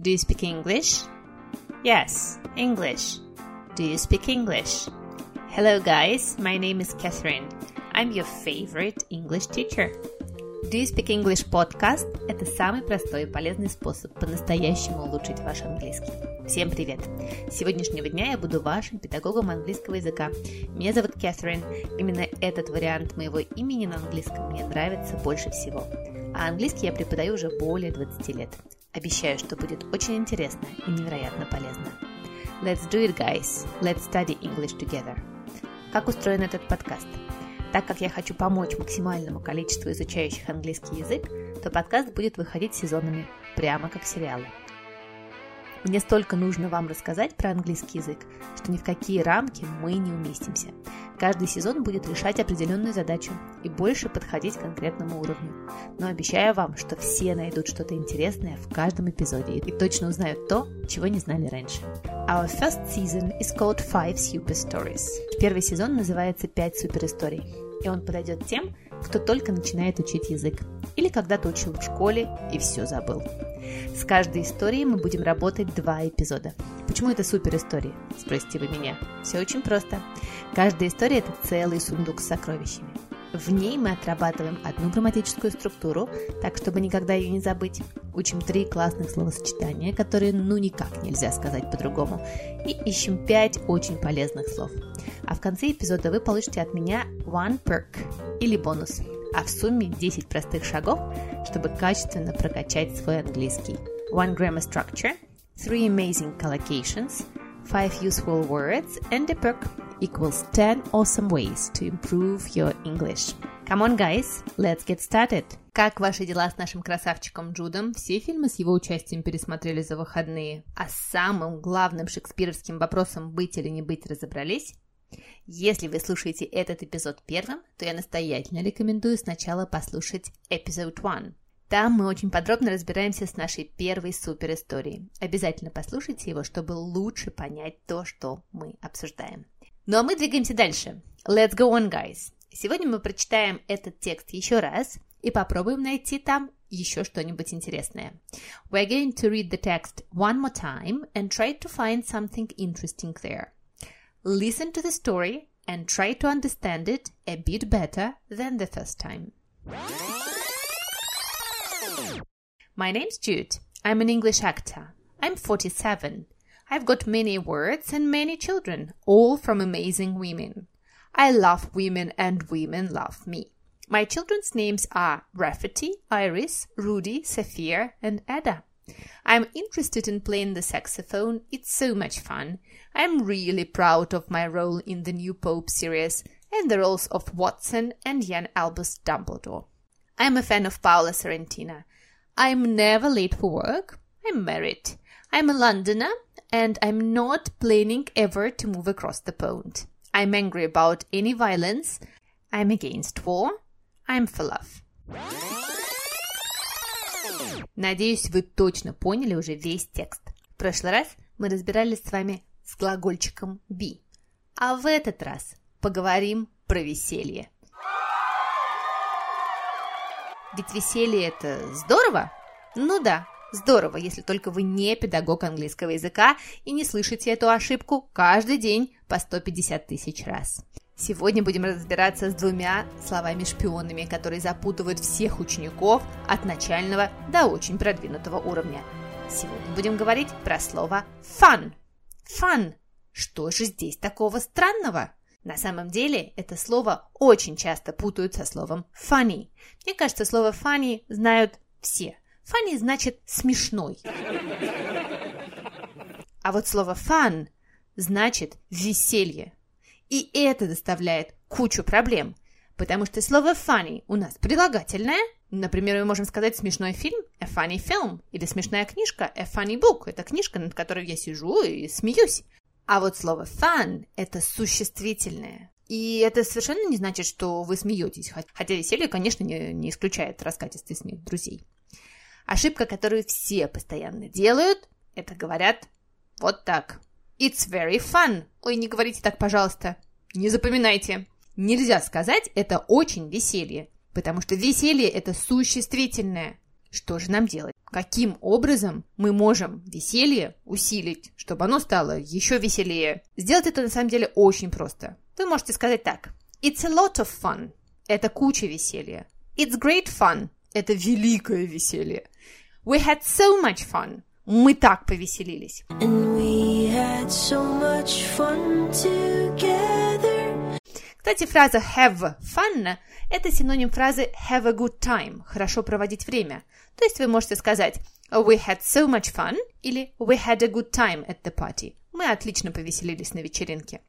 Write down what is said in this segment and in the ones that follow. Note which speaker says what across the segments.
Speaker 1: Do you speak English? Yes, English. Do you speak English? Hello, guys. My name is Catherine. I'm your favorite English teacher. Do you speak English podcast – это самый простой и полезный способ по-настоящему улучшить ваш английский. Всем привет! С сегодняшнего дня я буду вашим педагогом английского языка. Меня зовут Кэтрин. Именно этот вариант моего имени на английском мне нравится больше всего. А английский я преподаю уже более 20 лет. Обещаю, что будет очень интересно и невероятно полезно. Let's do it, guys! Let's study English together! Как устроен этот подкаст? Так как я хочу помочь максимальному количеству изучающих английский язык, то подкаст будет выходить сезонами, прямо как сериалы. Мне столько нужно вам рассказать про английский язык, что ни в какие рамки мы не уместимся. Каждый сезон будет решать определенную задачу и больше подходить к конкретному уровню. Но обещаю вам, что все найдут что-то интересное в каждом эпизоде и точно узнают то, чего не знали раньше. Our first season is called Five Super Stories. Первый сезон называется «Пять суперисторий», и он подойдет тем, кто только начинает учить язык или когда-то учил в школе и все забыл. С каждой историей мы будем работать два эпизода. Почему это супер истории? Спросите вы меня. Все очень просто. Каждая история – это целый сундук с сокровищами. В ней мы отрабатываем одну грамматическую структуру, так чтобы никогда ее не забыть. Учим три классных словосочетания, которые ну никак нельзя сказать по-другому. И ищем пять очень полезных слов. А в конце эпизода вы получите от меня one perk или бонус – а в сумме 10 простых шагов, чтобы качественно прокачать свой английский. One grammar structure, three amazing collocations, five useful words and a perk equals 10 awesome ways to improve your English. Come on, guys, let's get started! Как ваши дела с нашим красавчиком Джудом? Все фильмы с его участием пересмотрели за выходные. А с самым главным шекспировским вопросом «быть или не быть» разобрались? Если вы слушаете этот эпизод первым, то я настоятельно рекомендую сначала послушать эпизод 1. Там мы очень подробно разбираемся с нашей первой супер историей. Обязательно послушайте его, чтобы лучше понять то, что мы обсуждаем. Ну а мы двигаемся дальше. Let's go on, guys! Сегодня мы прочитаем этот текст еще раз и попробуем найти там еще что-нибудь интересное. We're going to read the text one more time and try to find something interesting there. Listen to the story and try to understand it a bit better than the first time. My name's Jude. I'm an English actor. I'm 47. I've got many words and many children, all from amazing women. I love women and women love me. My children's names are Rafferty, Iris, Rudy, Saphir, and Ada. I'm interested in playing the saxophone. It's so much fun. I'm really proud of my role in the new Pope series and the roles of Watson and Jan Albus Dumbledore. I'm a fan of Paula Sorrentina. I'm never late for work. I'm married. I'm a Londoner and I'm not planning ever to move across the pond. I'm angry about any violence. I'm against war. I'm for love. Надеюсь, вы точно поняли уже весь текст. В прошлый раз мы разбирались с вами с глагольчиком be, а в этот раз поговорим про веселье. Ведь веселье это здорово? Ну да, здорово, если только вы не педагог английского языка и не слышите эту ошибку каждый день по 150 тысяч раз. Сегодня будем разбираться с двумя словами-шпионами, которые запутывают всех учеников от начального до очень продвинутого уровня. Сегодня будем говорить про слово fun. Fun. Что же здесь такого странного? На самом деле это слово очень часто путают со словом funny. Мне кажется, слово funny знают все. Funny значит смешной. А вот слово fun значит веселье. И это доставляет кучу проблем, потому что слово funny у нас прилагательное. Например, мы можем сказать смешной фильм – a funny film, или смешная книжка – a funny book. Это книжка, над которой я сижу и смеюсь. А вот слово fun – это существительное. И это совершенно не значит, что вы смеетесь, хотя веселье, конечно, не, не исключает раскатистый смех друзей. Ошибка, которую все постоянно делают, это говорят вот так. It's very fun. Ой, не говорите так, пожалуйста. Не запоминайте. Нельзя сказать «это очень веселье», потому что веселье – это существительное. Что же нам делать? каким образом мы можем веселье усилить, чтобы оно стало еще веселее. Сделать это на самом деле очень просто. Вы можете сказать так. It's a lot of fun. Это куча веселья. It's great fun. Это великое веселье. We had so much fun. Мы так повеселились. Кстати, фраза have fun – это синоним фразы have a good time – хорошо проводить время. То есть вы можете сказать we had so much fun или we had a good time at the party. Мы отлично повеселились на вечеринке.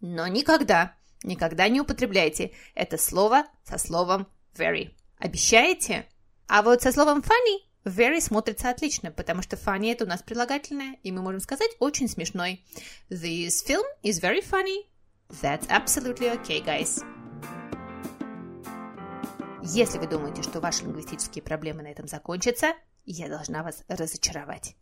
Speaker 1: Но никогда, никогда не употребляйте это слово со словом very. Обещаете? А вот со словом funny very смотрится отлично, потому что funny это у нас прилагательное, и мы можем сказать очень смешной. This film is very funny. That's absolutely okay, guys. Если вы думаете, что ваши лингвистические проблемы на этом закончатся, я должна вас разочаровать.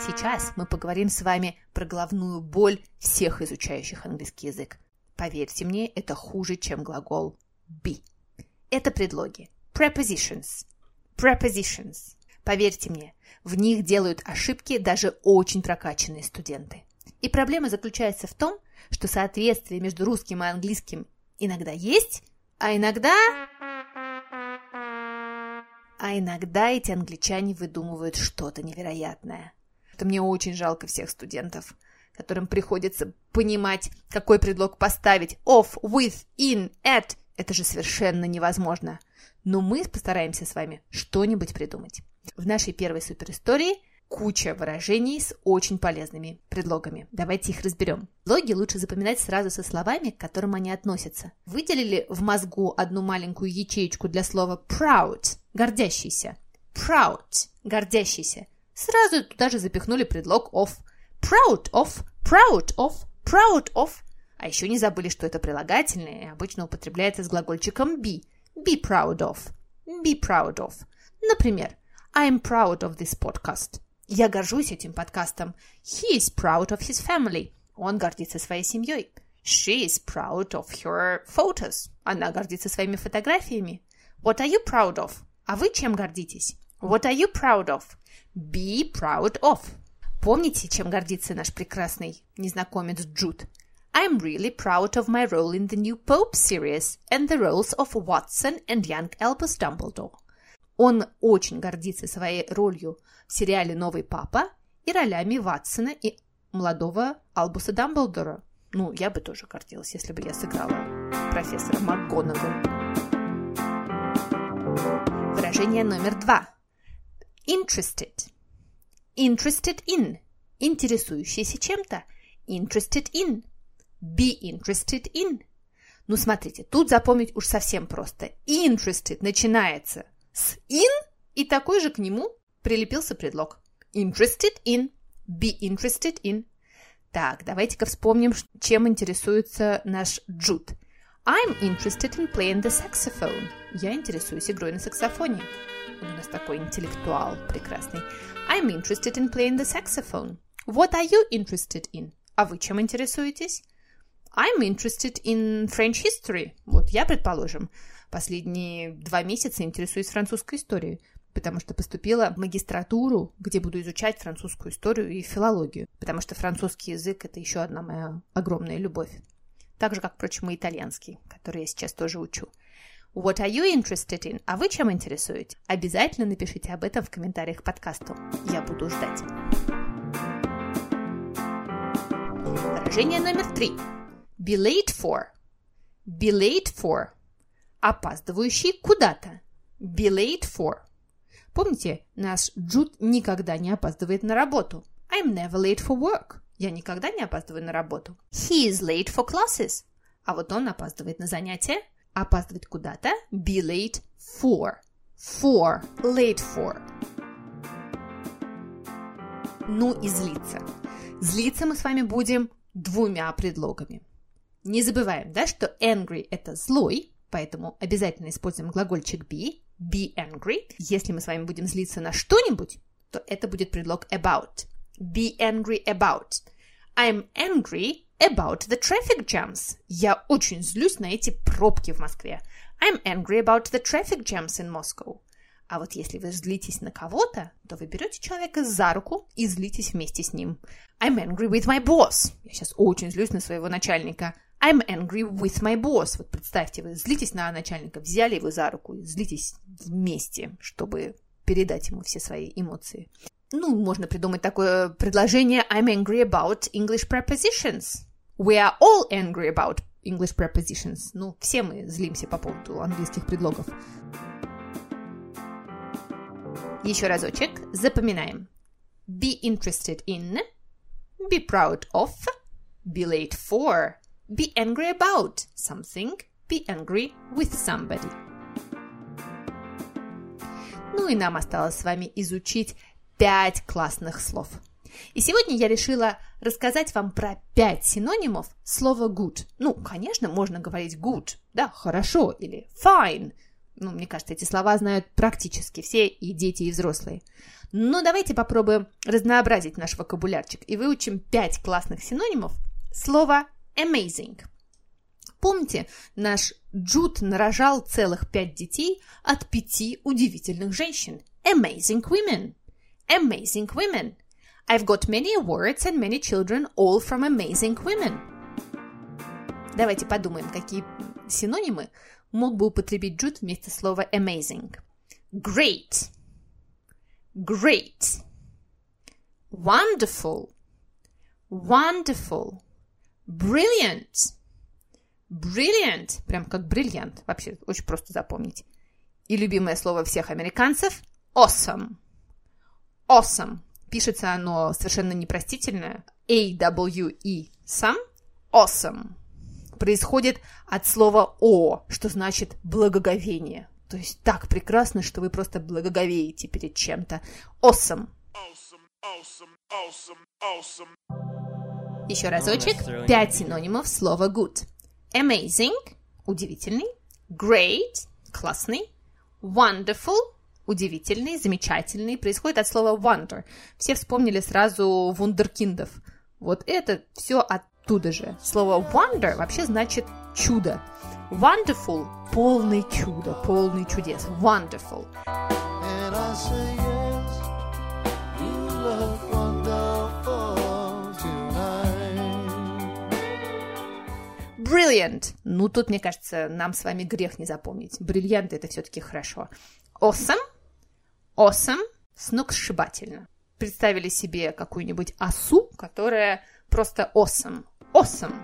Speaker 1: Сейчас мы поговорим с вами про головную боль всех изучающих английский язык. Поверьте мне, это хуже, чем глагол be. Это предлоги. Prepositions. Prepositions. Поверьте мне, в них делают ошибки даже очень прокачанные студенты. И проблема заключается в том, что соответствие между русским и английским иногда есть, а иногда... А иногда эти англичане выдумывают что-то невероятное. Что мне очень жалко всех студентов, которым приходится понимать, какой предлог поставить. Off, with, in, at. Это же совершенно невозможно. Но мы постараемся с вами что-нибудь придумать. В нашей первой суперистории куча выражений с очень полезными предлогами. Давайте их разберем. Логи лучше запоминать сразу со словами, к которым они относятся. Выделили в мозгу одну маленькую ячеечку для слова proud – гордящийся. Proud – гордящийся. Сразу туда же запихнули предлог of. Proud of, proud of, proud of. А еще не забыли, что это прилагательное и обычно употребляется с глагольчиком be. Be proud of. Be proud of. Например, I'm proud of this podcast. Я горжусь этим подкастом. He is proud of his family. Он гордится своей семьей. She is proud of her photos. Она гордится своими фотографиями. What are you proud of? А вы чем гордитесь? What are you proud of? Be proud of. Помните, чем гордится наш прекрасный незнакомец Джуд? I'm really proud of my role in the new Pope series and the roles of Watson and young Albus Dumbledore. Он очень гордится своей ролью в сериале «Новый папа» и ролями Ватсона и молодого Албуса Дамблдора. Ну, я бы тоже гордилась, если бы я сыграла профессора МакГонагал. Выражение номер два. Interested. Interested in. Интересующийся чем-то. Interested in. Be interested in. Ну, смотрите, тут запомнить уж совсем просто. Interested начинается с in, и такой же к нему прилепился предлог. Interested in. Be interested in. Так, давайте-ка вспомним, чем интересуется наш Джуд. I'm interested in playing the saxophone. Я интересуюсь игрой на саксофоне. Он у нас такой интеллектуал прекрасный. I'm interested in playing the saxophone. What are you interested in? А вы чем интересуетесь? I'm interested in French history. Вот я, предположим, Последние два месяца интересуюсь французской историей, потому что поступила в магистратуру, где буду изучать французскую историю и филологию, потому что французский язык – это еще одна моя огромная любовь. Так же, как, впрочем, и итальянский, который я сейчас тоже учу. What are you interested in? А вы чем интересуетесь? Обязательно напишите об этом в комментариях к подкасту. Я буду ждать. Выражение номер три. Be late for. Be late for опаздывающий куда-то. Be late for. Помните, наш Джуд никогда не опаздывает на работу. I'm never late for work. Я никогда не опаздываю на работу. He is late for classes. А вот он опаздывает на занятия. Опаздывать куда-то. Be late for. For. Late for. Ну и злиться. Злиться мы с вами будем двумя предлогами. Не забываем, да, что angry – это злой, Поэтому обязательно используем глагольчик be, be angry. Если мы с вами будем злиться на что-нибудь, то это будет предлог about. Be angry about. I'm angry about the traffic jams. Я очень злюсь на эти пробки в Москве. I'm angry about the traffic jams in Moscow. А вот если вы злитесь на кого-то, то вы берете человека за руку и злитесь вместе с ним. I'm angry with my boss. Я сейчас очень злюсь на своего начальника. I'm angry with my boss. Вот представьте, вы злитесь на начальника, взяли его за руку злитесь вместе, чтобы передать ему все свои эмоции. Ну, можно придумать такое предложение I'm angry about English prepositions. We are all angry about English prepositions. Ну, все мы злимся по поводу английских предлогов. Еще разочек. Запоминаем. Be interested in. Be proud of. Be late for. Be angry about something. Be angry with somebody. Ну и нам осталось с вами изучить пять классных слов. И сегодня я решила рассказать вам про пять синонимов слова good. Ну, конечно, можно говорить good, да, хорошо, или fine. Ну, мне кажется, эти слова знают практически все и дети, и взрослые. Но давайте попробуем разнообразить наш вокабулярчик и выучим пять классных синонимов слова amazing. Помните, наш Джуд нарожал целых пять детей от пяти удивительных женщин. Amazing women. Amazing women. I've got many awards and many children, all from amazing women. Давайте подумаем, какие синонимы мог бы употребить Джуд вместо слова amazing. Great. Great. Wonderful. Wonderful. Brilliant. Brilliant. Прям как бриллиант. Вообще очень просто запомнить. И любимое слово всех американцев – awesome. Awesome. Пишется оно совершенно непростительно. A-W-E. Some. Awesome. Происходит от слова «о», что значит «благоговение». То есть так прекрасно, что вы просто благоговеете перед чем-то. Awesome. Еще разочек. Пять синонимов слова good. Amazing – удивительный. Great – классный. Wonderful удивительный, замечательный, происходит от слова wonder. Все вспомнили сразу вундеркиндов. Вот это все оттуда же. Слово wonder вообще значит чудо. Wonderful – полный чудо, полный чудес. Wonderful. Brilliant. Ну, тут, мне кажется, нам с вами грех не запомнить. Бриллиант – это все-таки хорошо. Awesome awesome, сногсшибательно. Представили себе какую-нибудь осу, которая просто awesome. Awesome.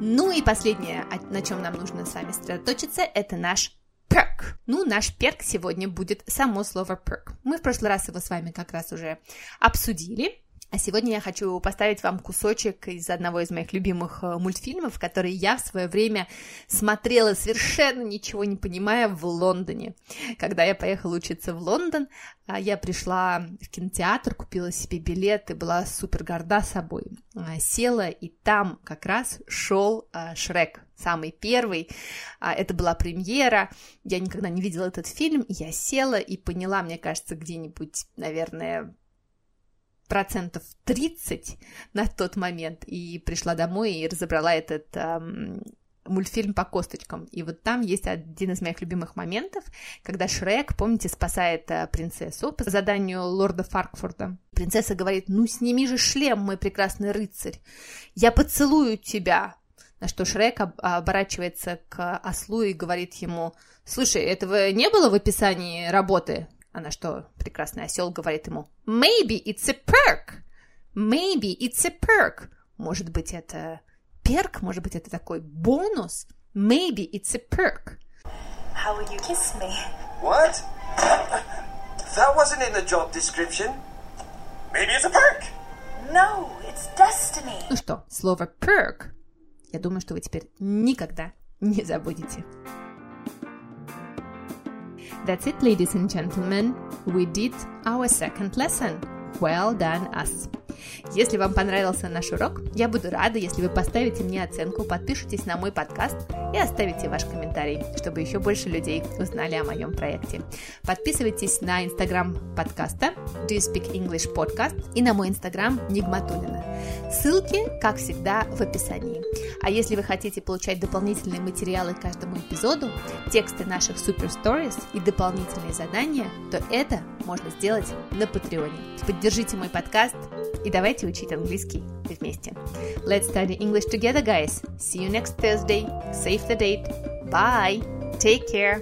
Speaker 1: Ну и последнее, на чем нам нужно с вами сосредоточиться, это наш perk. Ну, наш перк сегодня будет само слово perk. Мы в прошлый раз его с вами как раз уже обсудили. А сегодня я хочу поставить вам кусочек из одного из моих любимых э, мультфильмов, который я в свое время смотрела совершенно ничего не понимая в Лондоне. Когда я поехала учиться в Лондон, а, я пришла в кинотеатр, купила себе билет и была супер горда собой. А, села, и там как раз шел а, Шрек, самый первый. Это была премьера. Я никогда не видела этот фильм. Я села и поняла, мне кажется, где-нибудь, наверное, процентов 30 на тот момент и пришла домой и разобрала этот эм, мультфильм по косточкам. И вот там есть один из моих любимых моментов, когда Шрек, помните, спасает э, принцессу по заданию лорда Фаркфорда. Принцесса говорит, ну сними же шлем, мой прекрасный рыцарь, я поцелую тебя. На что Шрек оборачивается к ослу и говорит ему, слушай, этого не было в описании работы? А на что прекрасный осел говорит ему «Maybe it's a perk! Maybe it's a perk!» Может быть, это перк, может быть, это такой бонус. Maybe it's a perk.
Speaker 2: How will you kiss me?
Speaker 3: What? That wasn't in the job description. Maybe it's a perk.
Speaker 2: No, it's destiny.
Speaker 1: Ну что, слово perk, я думаю, что вы теперь никогда не забудете. That's it, ladies and gentlemen. We did our second lesson. Well done, us. Если вам понравился наш урок, я буду рада, если вы поставите мне оценку, подпишитесь на мой подкаст и оставите ваш комментарий, чтобы еще больше людей узнали о моем проекте. Подписывайтесь на инстаграм подкаста Do You Speak English Podcast и на мой инстаграм Нигматулина. Ссылки, как всегда, в описании. А если вы хотите получать дополнительные материалы к каждому эпизоду, тексты наших Super Stories и дополнительные задания, то это можно сделать на Патреоне. Поддержите мой подкаст и давайте учить английский вместе. Let's study English together, guys. See you next Thursday. Save the date. Bye. Take care.